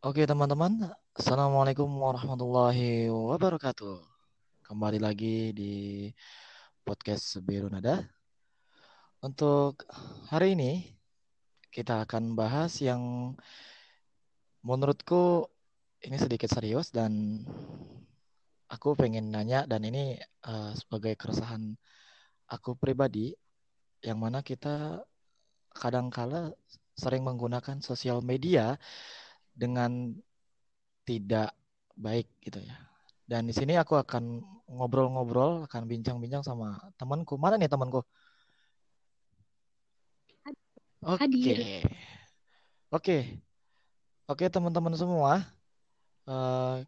Oke teman-teman, Assalamualaikum warahmatullahi wabarakatuh. Kembali lagi di podcast Biru Nada. Untuk hari ini kita akan bahas yang menurutku ini sedikit serius dan aku pengen nanya dan ini uh, sebagai keresahan aku pribadi yang mana kita kadangkala sering menggunakan sosial media dengan tidak baik gitu ya. Dan di sini aku akan ngobrol-ngobrol, akan bincang-bincang sama temanku. Mana nih temanku? Oke. Okay. Oke. Oke, teman-teman semua. Uh,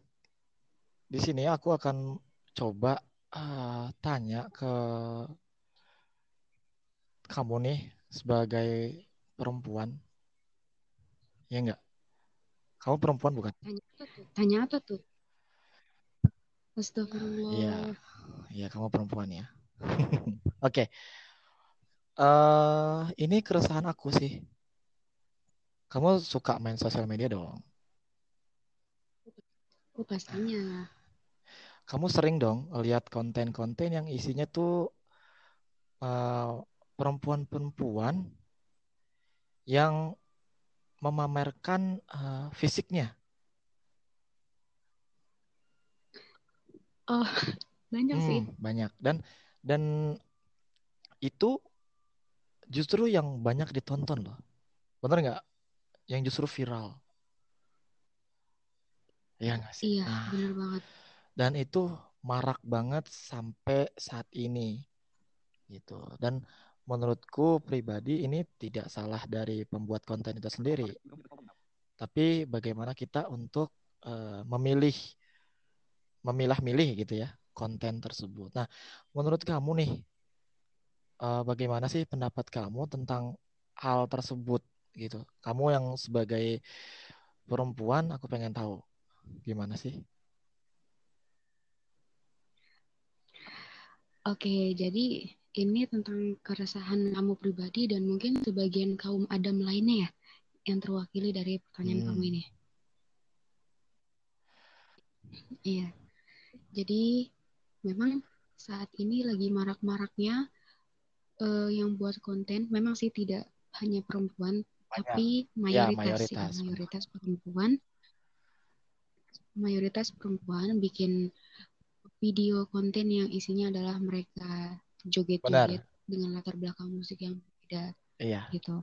di sini aku akan coba uh, tanya ke kamu nih sebagai perempuan. Ya enggak? Kamu perempuan bukan? Tanya apa tuh? Tanya apa tuh? Astagfirullah. Iya, iya kamu perempuan ya. Oke. okay. Uh, eh, ini keresahan aku sih. Kamu suka main sosial media dong? Oh pastinya. Kamu sering dong lihat konten-konten yang isinya tuh uh, perempuan-perempuan yang memamerkan uh, fisiknya? Oh, banyak hmm, sih. Banyak dan dan itu justru yang banyak ditonton loh. Bener nggak? Yang justru viral. Iya nggak sih? Iya, nah, bener banget. Dan itu marak banget sampai saat ini gitu. Dan menurutku pribadi ini tidak salah dari pembuat konten itu sendiri. Tapi bagaimana kita untuk uh, memilih memilah-milih gitu ya konten tersebut. Nah, menurut kamu nih uh, bagaimana sih pendapat kamu tentang hal tersebut gitu? Kamu yang sebagai perempuan aku pengen tahu gimana sih? Oke, jadi ini tentang keresahan kamu pribadi dan mungkin sebagian kaum Adam lainnya ya yang terwakili dari pertanyaan hmm. kamu ini. Iya. Jadi memang saat ini lagi marak-maraknya uh, yang buat konten memang sih tidak hanya perempuan Banyak. tapi mayoritas, ya, mayoritas. Ya, mayoritas perempuan mayoritas perempuan bikin video konten yang isinya adalah mereka joget-joget dengan latar belakang musik yang berbeda. Iya. Gitu.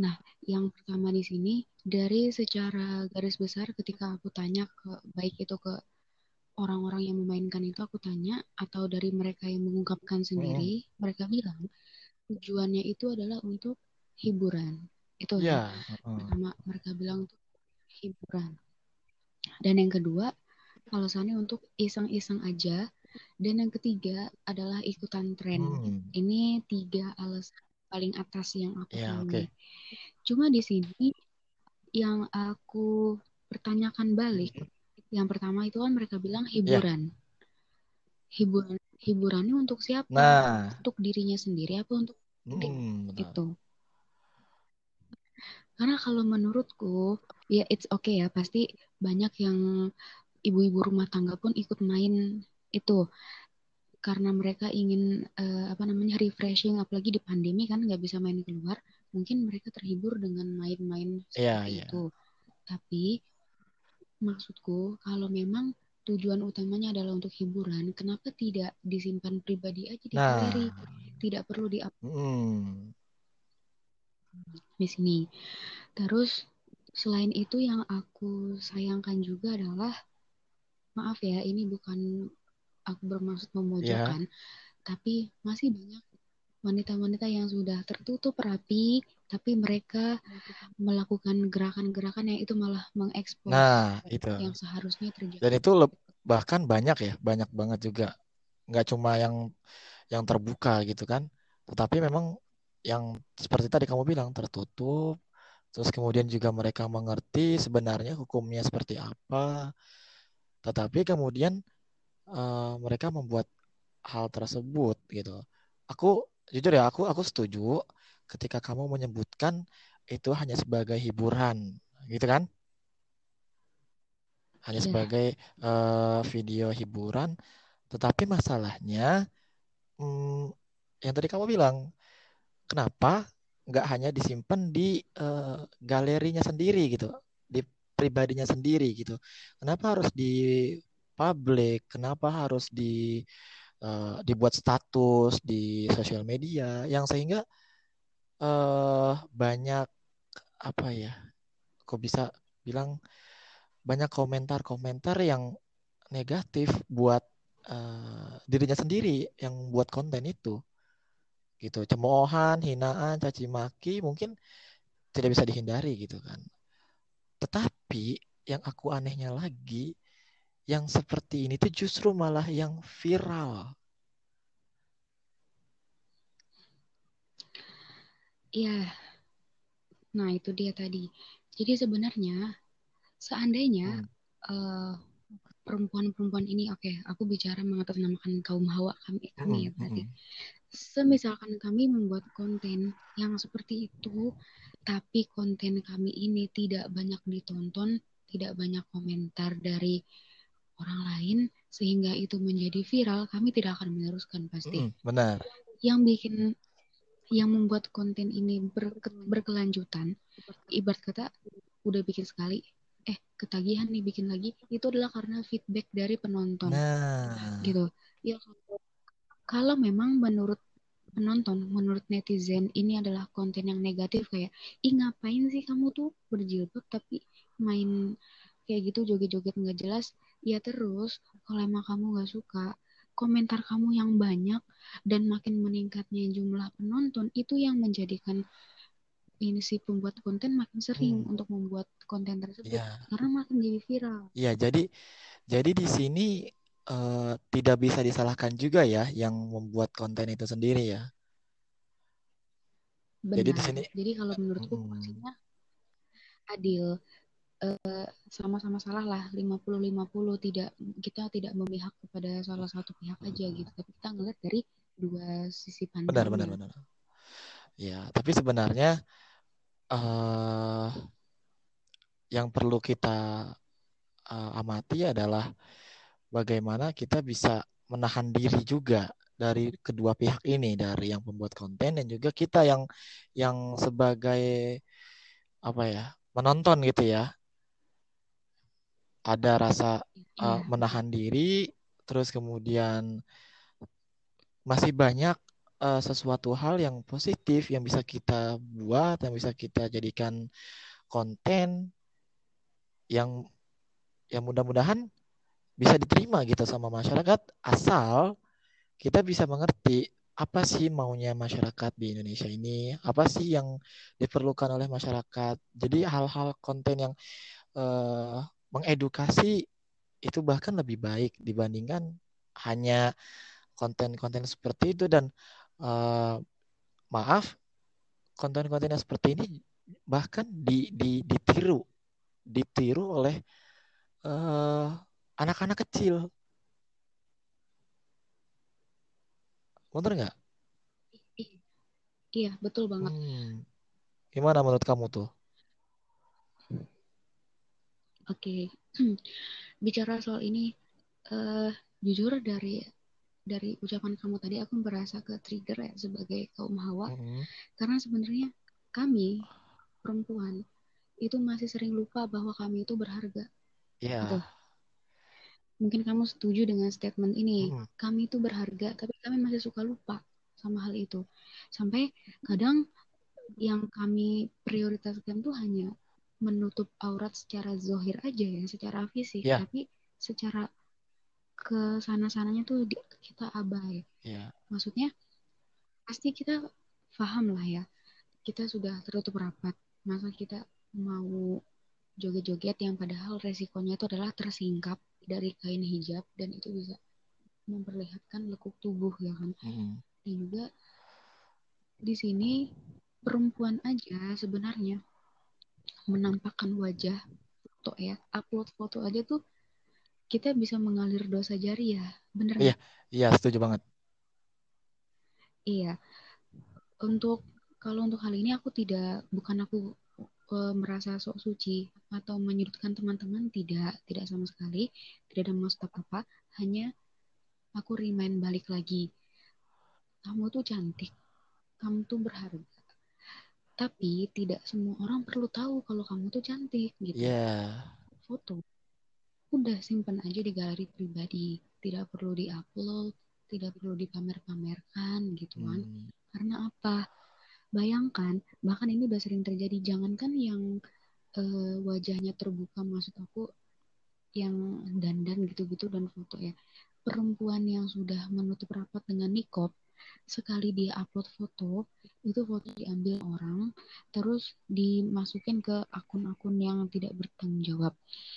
Nah, yang pertama di sini dari secara garis besar ketika aku tanya ke baik itu ke orang-orang yang memainkan itu aku tanya atau dari mereka yang mengungkapkan sendiri, hmm. mereka bilang tujuannya itu adalah untuk hiburan. Itu yeah. ya. Pertama mereka bilang untuk hiburan. Dan yang kedua, alasannya untuk iseng-iseng aja dan yang ketiga adalah ikutan tren. Hmm. Ini tiga alasan paling atas yang aku yeah, temui. Okay. Cuma di sini yang aku pertanyakan balik, yang pertama itu kan mereka bilang ya. hiburan. Yeah. Hiburan hiburannya untuk siapa? Nah. Untuk dirinya sendiri apa untuk hmm, itu? Karena kalau menurutku ya it's okay ya pasti banyak yang ibu-ibu rumah tangga pun ikut main itu karena mereka ingin uh, apa namanya refreshing apalagi di pandemi kan nggak bisa main keluar mungkin mereka terhibur dengan main-main yeah, seperti yeah. itu tapi maksudku kalau memang tujuan utamanya adalah untuk hiburan kenapa tidak disimpan pribadi aja di nah. galeri tidak perlu di mm. di sini terus selain itu yang aku sayangkan juga adalah maaf ya ini bukan aku bermaksud memojokkan, yeah. tapi masih banyak wanita-wanita yang sudah tertutup rapi, tapi mereka melakukan gerakan-gerakan yang itu malah mengekspos nah, itu. yang seharusnya terjadi. Dan itu bahkan banyak ya, banyak banget juga. Nggak cuma yang yang terbuka gitu kan, tetapi memang yang seperti tadi kamu bilang tertutup, terus kemudian juga mereka mengerti sebenarnya hukumnya seperti apa, tetapi kemudian uh, mereka membuat hal tersebut gitu. Aku jujur ya aku aku setuju ketika kamu menyebutkan itu hanya sebagai hiburan, gitu kan? hanya yeah. sebagai uh, video hiburan. Tetapi masalahnya, hmm, yang tadi kamu bilang, kenapa nggak hanya disimpan di uh, galerinya sendiri gitu, di pribadinya sendiri gitu. Kenapa harus di publik? Kenapa harus di uh, dibuat status di sosial media yang sehingga uh, banyak apa ya? Kok bisa bilang banyak komentar-komentar yang negatif buat uh, dirinya sendiri yang buat konten itu gitu cemoohan hinaan caci maki mungkin tidak bisa dihindari gitu kan tetapi yang aku anehnya lagi yang seperti ini tuh justru malah yang viral Iya, nah itu dia tadi. Jadi sebenarnya seandainya hmm. uh, perempuan-perempuan ini oke okay, aku bicara mengatasnamakan kaum hawa kami kami hmm, ya berarti hmm. semisalkan kami membuat konten yang seperti itu tapi konten kami ini tidak banyak ditonton tidak banyak komentar dari orang lain sehingga itu menjadi viral kami tidak akan meneruskan pasti. Hmm, benar. Yang bikin yang membuat konten ini ber, berkelanjutan ibarat kata udah bikin sekali eh ketagihan nih bikin lagi itu adalah karena feedback dari penonton. Nah. gitu. Ya kalau memang menurut penonton menurut netizen ini adalah konten yang negatif kayak ih ngapain sih kamu tuh berjilbab tapi main kayak gitu joget-joget nggak jelas ya terus kalau emang kamu nggak suka komentar kamu yang banyak dan makin meningkatnya jumlah penonton itu yang menjadikan ini si pembuat konten makin sering hmm. untuk membuat konten tersebut ya. karena makin jadi viral. Iya, jadi jadi di sini uh, tidak bisa disalahkan juga ya yang membuat konten itu sendiri ya. Benar. Jadi di sini Jadi kalau menurutku hmm. maksudnya adil uh, sama-sama salah lah 50-50 tidak kita tidak memihak kepada salah satu pihak aja gitu tapi kita ngeliat dari dua sisi pandang. Benar benar benar. Ya, tapi sebenarnya uh, yang perlu kita uh, amati adalah bagaimana kita bisa menahan diri juga dari kedua pihak ini dari yang pembuat konten dan juga kita yang yang sebagai apa ya menonton gitu ya ada rasa uh, menahan diri terus kemudian masih banyak uh, sesuatu hal yang positif yang bisa kita buat, yang bisa kita jadikan konten yang yang mudah-mudahan bisa diterima gitu sama masyarakat asal kita bisa mengerti apa sih maunya masyarakat di Indonesia ini, apa sih yang diperlukan oleh masyarakat. Jadi hal-hal konten yang uh, mengedukasi itu bahkan lebih baik dibandingkan hanya konten-konten seperti itu. Dan uh, maaf konten-konten yang seperti ini bahkan di, di, ditiru ditiru oleh uh, anak-anak kecil. Bener nggak? Iya betul banget. Hmm. gimana menurut kamu tuh oke okay. bicara soal ini uh, jujur dari dari ucapan kamu tadi aku merasa ke trigger ya sebagai kaum hawa mm-hmm. karena sebenarnya kami perempuan itu masih sering lupa bahwa kami itu berharga. Yeah. Gitu. Mungkin kamu setuju dengan statement ini. Mm. Kami itu berharga, tapi kami masih suka lupa sama hal itu. Sampai kadang yang kami prioritaskan tuh hanya menutup aurat secara zohir aja ya, secara fisik, yeah. tapi secara ke sana-sananya tuh kita abai. Yeah. Maksudnya pasti kita paham lah ya. Kita sudah tertutup rapat. Masa kita mau joget-joget yang padahal resikonya itu adalah tersingkap dari kain hijab dan itu bisa memperlihatkan lekuk tubuh ya kan. Mm. Dan juga di sini perempuan aja sebenarnya menampakkan wajah foto ya, upload foto aja tuh kita bisa mengalir dosa jari ya, bener Iya, iya setuju banget. Iya, untuk kalau untuk hal ini aku tidak bukan aku uh, merasa sok suci atau menyudutkan teman-teman tidak tidak sama sekali tidak ada maksud apa apa hanya aku remind balik lagi. Kamu tuh cantik kamu tuh berharga tapi tidak semua orang perlu tahu kalau kamu tuh cantik gitu. Yeah. foto udah simpan aja di galeri pribadi. Tidak perlu diupload tidak perlu dipamer-pamerkan gitu kan hmm. karena apa? Bayangkan bahkan ini udah sering terjadi. Jangankan yang uh, wajahnya terbuka maksud aku yang dandan gitu-gitu dan foto ya. Perempuan yang sudah menutup rapat dengan nikop sekali dia upload foto itu foto diambil orang terus dimasukin ke akun-akun yang tidak bertanggung jawab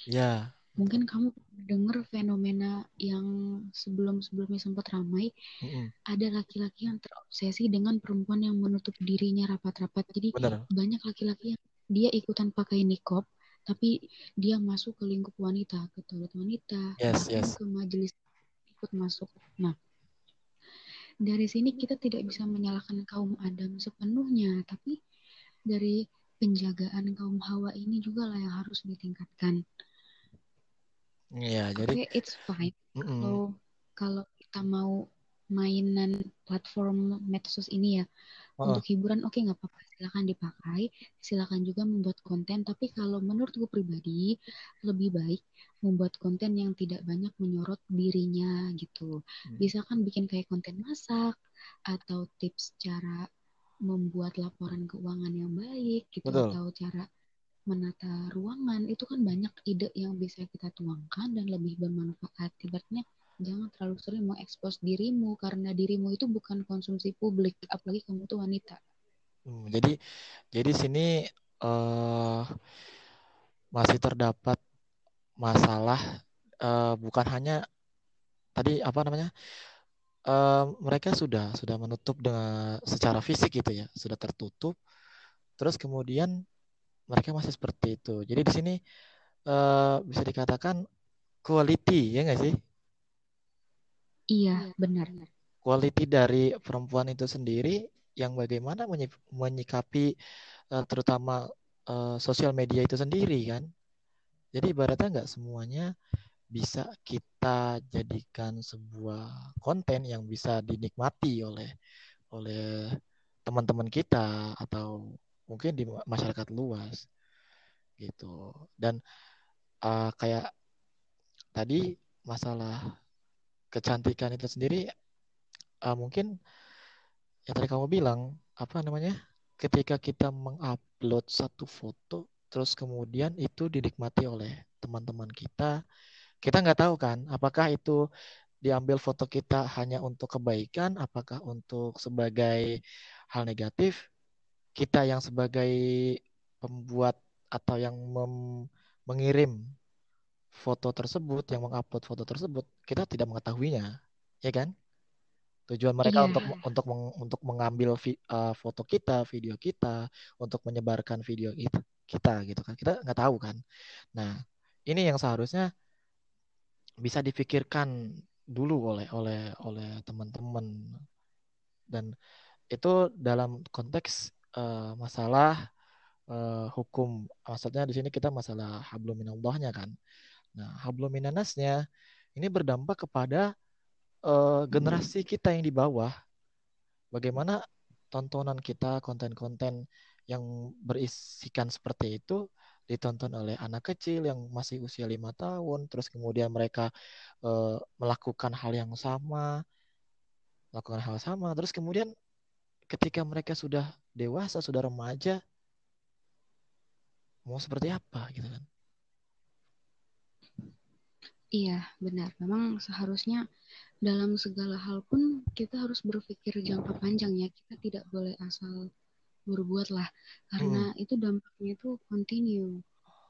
ya mungkin kamu dengar fenomena yang sebelum-sebelumnya sempat ramai mm -hmm. ada laki-laki yang terobsesi dengan perempuan yang menutup dirinya rapat-rapat jadi Benar. banyak laki-laki yang dia ikutan pakai nikop tapi dia masuk ke lingkup wanita ke toilet wanita yes, yes. ke majelis ikut masuk nah dari sini kita tidak bisa menyalahkan kaum Adam sepenuhnya tapi dari penjagaan kaum Hawa ini juga lah yang harus ditingkatkan Iya, jadi okay, it's fine. Mm -mm. Kalau kalau kita mau mainan platform medsos ini ya oh. untuk hiburan oke okay, nggak apa-apa silakan dipakai silakan juga membuat konten tapi kalau menurutku pribadi lebih baik membuat konten yang tidak banyak menyorot dirinya gitu hmm. bisa kan bikin kayak konten masak atau tips cara membuat laporan keuangan yang baik gitu Betul. atau cara menata ruangan itu kan banyak ide yang bisa kita tuangkan dan lebih bermanfaat. Ibaratnya jangan terlalu sering mengekspos dirimu karena dirimu itu bukan konsumsi publik, apalagi kamu tuh wanita. Hmm, jadi jadi sini uh, masih terdapat masalah uh, bukan hanya tadi apa namanya uh, mereka sudah sudah menutup dengan secara fisik gitu ya sudah tertutup terus kemudian mereka masih seperti itu. Jadi di sini uh, bisa dikatakan quality ya nggak sih? Iya benar. Quality dari perempuan itu sendiri yang bagaimana menyikapi uh, terutama uh, sosial media itu sendiri kan. Jadi ibaratnya nggak semuanya bisa kita jadikan sebuah konten yang bisa dinikmati oleh oleh teman-teman kita atau mungkin di masyarakat luas gitu dan uh, kayak tadi masalah kecantikan itu sendiri uh, mungkin yang tadi kamu bilang apa namanya ketika kita mengupload satu foto terus kemudian itu dinikmati oleh teman-teman kita kita nggak tahu kan apakah itu diambil foto kita hanya untuk kebaikan apakah untuk sebagai hal negatif kita yang sebagai pembuat atau yang mengirim foto tersebut, yang mengupload foto tersebut, kita tidak mengetahuinya, ya kan? Tujuan mereka yeah. untuk untuk meng, untuk mengambil vi, uh, foto kita, video kita, untuk menyebarkan video itu kita gitu kan. Kita nggak tahu kan. Nah, ini yang seharusnya bisa difikirkan dulu oleh oleh oleh teman-teman dan itu dalam konteks uh, masalah uh, hukum maksudnya di sini kita masalah hablum minallahnya kan. Nah, hablum minanasnya ini berdampak kepada uh, generasi kita yang di bawah. Bagaimana tontonan kita, konten-konten yang berisikan seperti itu ditonton oleh anak kecil yang masih usia lima tahun, terus kemudian mereka uh, melakukan hal yang sama, melakukan hal sama, terus kemudian ketika mereka sudah dewasa, sudah remaja, mau seperti apa gitu kan? Iya, benar. Memang seharusnya dalam segala hal pun kita harus berpikir jangka panjang ya. Kita tidak boleh asal berbuat lah. Karena hmm. itu dampaknya itu continue.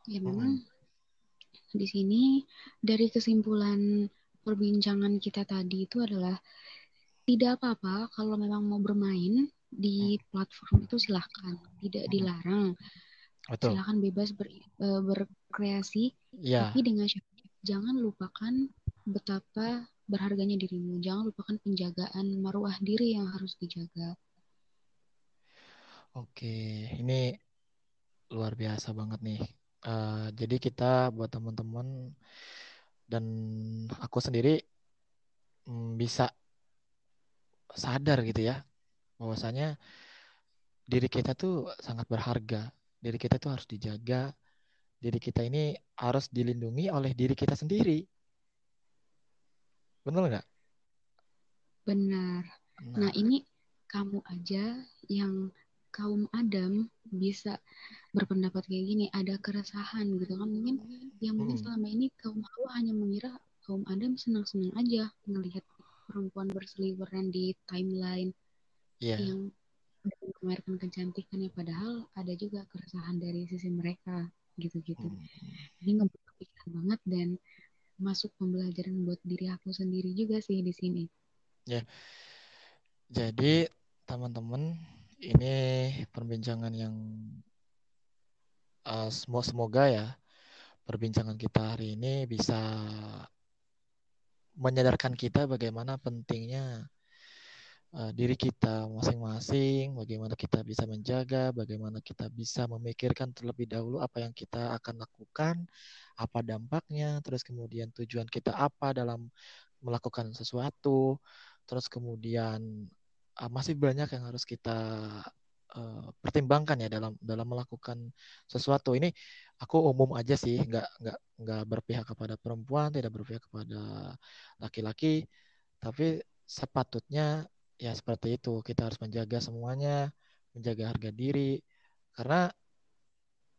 Ya memang hmm. di sini dari kesimpulan perbincangan kita tadi itu adalah tidak apa-apa kalau memang mau bermain di hmm. platform itu silahkan, tidak hmm. dilarang. Betul. Silahkan bebas ber, e, berkreasi, ya. tapi dengan syarat jangan lupakan betapa berharganya dirimu. Jangan lupakan penjagaan marwah diri yang harus dijaga. Oke, ini luar biasa banget nih. Uh, jadi kita buat teman-teman dan aku sendiri mm, bisa sadar gitu ya bahwasanya diri kita tuh sangat berharga. Diri kita tuh harus dijaga. Diri kita ini harus dilindungi oleh diri kita sendiri. Benar nggak? Benar. Nah. nah ini kamu aja yang kaum Adam bisa berpendapat kayak gini ada keresahan gitu kan mungkin yang mungkin hmm. selama ini kaum Hawa hanya mengira kaum Adam senang-senang aja melihat perempuan berseliweran di timeline yeah. yang memamerkan kecantikan ya padahal ada juga keresahan dari sisi mereka gitu-gitu. Hmm. ini ngebuka pikiran banget dan masuk pembelajaran buat diri aku sendiri juga sih di sini. Ya. Jadi teman-teman ini perbincangan yang uh, semoga ya perbincangan kita hari ini bisa menyadarkan kita bagaimana pentingnya uh, diri kita masing-masing, bagaimana kita bisa menjaga, bagaimana kita bisa memikirkan terlebih dahulu apa yang kita akan lakukan, apa dampaknya, terus kemudian tujuan kita apa dalam melakukan sesuatu, terus kemudian uh, masih banyak yang harus kita uh, pertimbangkan ya dalam dalam melakukan sesuatu. Ini aku umum aja sih nggak nggak nggak berpihak kepada perempuan tidak berpihak kepada laki-laki tapi sepatutnya ya seperti itu. Kita harus menjaga semuanya menjaga harga diri. Karena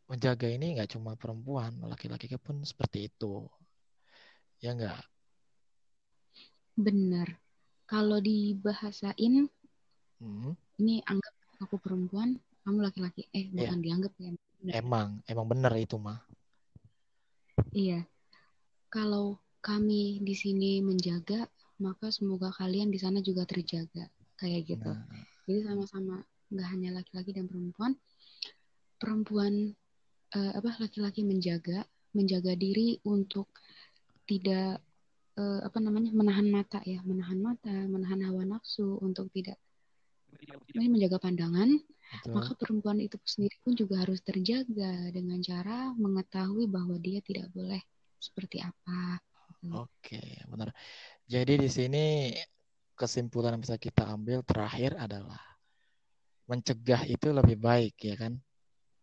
menjaga ini nggak cuma perempuan laki-laki pun seperti itu. Ya enggak benar. Kalau dibahasain hmm. ini anggap aku perempuan kamu laki-laki. Eh iya. bukan yeah. dianggap ya emang emang bener itu mah iya. Kalau kami di sini menjaga maka semoga kalian di sana juga terjaga kayak gitu nah. jadi sama-sama nggak hanya laki-laki dan perempuan perempuan uh, apa laki-laki menjaga menjaga diri untuk tidak uh, apa namanya menahan mata ya menahan mata menahan hawa nafsu untuk tidak ini menjaga pandangan, Betul. maka perempuan itu sendiri pun juga harus terjaga dengan cara mengetahui bahwa dia tidak boleh seperti apa. Oke, benar. Jadi di sini kesimpulan yang bisa kita ambil terakhir adalah mencegah itu lebih baik ya kan?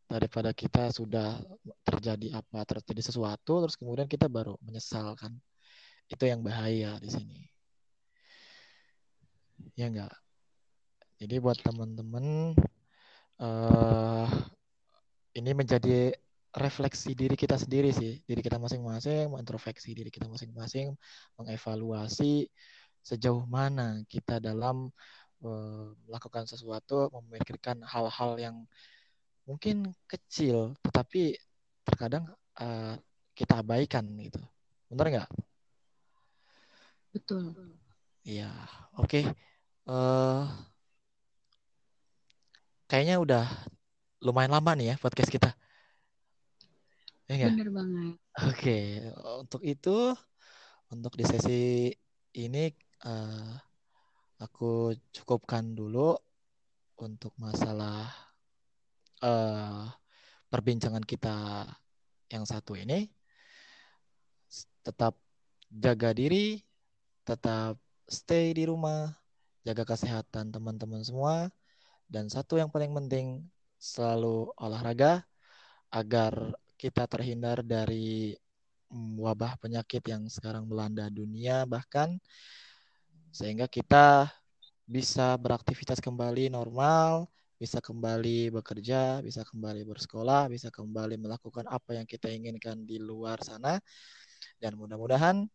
Daripada kita sudah terjadi apa terjadi sesuatu terus kemudian kita baru menyesal kan? Itu yang bahaya di sini. Ya enggak jadi buat teman-teman uh, ini menjadi refleksi diri kita sendiri sih, diri kita masing-masing, mengintrospeksi diri kita masing-masing, mengevaluasi sejauh mana kita dalam uh, melakukan sesuatu, memikirkan hal-hal yang mungkin kecil, tetapi terkadang uh, kita abaikan gitu. Benar nggak? Betul. Iya, oke. Okay. Uh, kayaknya udah lumayan lama nih ya podcast kita. Ya Bener banget. Oke, untuk itu, untuk di sesi ini uh, aku cukupkan dulu untuk masalah uh, perbincangan kita yang satu ini. Tetap jaga diri, tetap stay di rumah, jaga kesehatan teman-teman semua dan satu yang paling penting, selalu olahraga agar kita terhindar dari mm, wabah penyakit yang sekarang melanda dunia bahkan sehingga kita bisa beraktivitas kembali normal, bisa kembali bekerja, bisa kembali bersekolah, bisa kembali melakukan apa yang kita inginkan di luar sana. Dan mudah-mudahan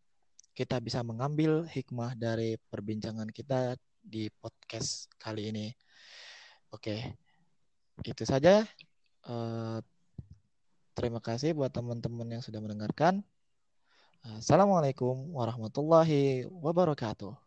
kita bisa mengambil hikmah dari perbincangan kita di podcast kali ini. Oke, itu saja. Uh, terima kasih buat teman-teman yang sudah mendengarkan. Assalamualaikum warahmatullahi wabarakatuh.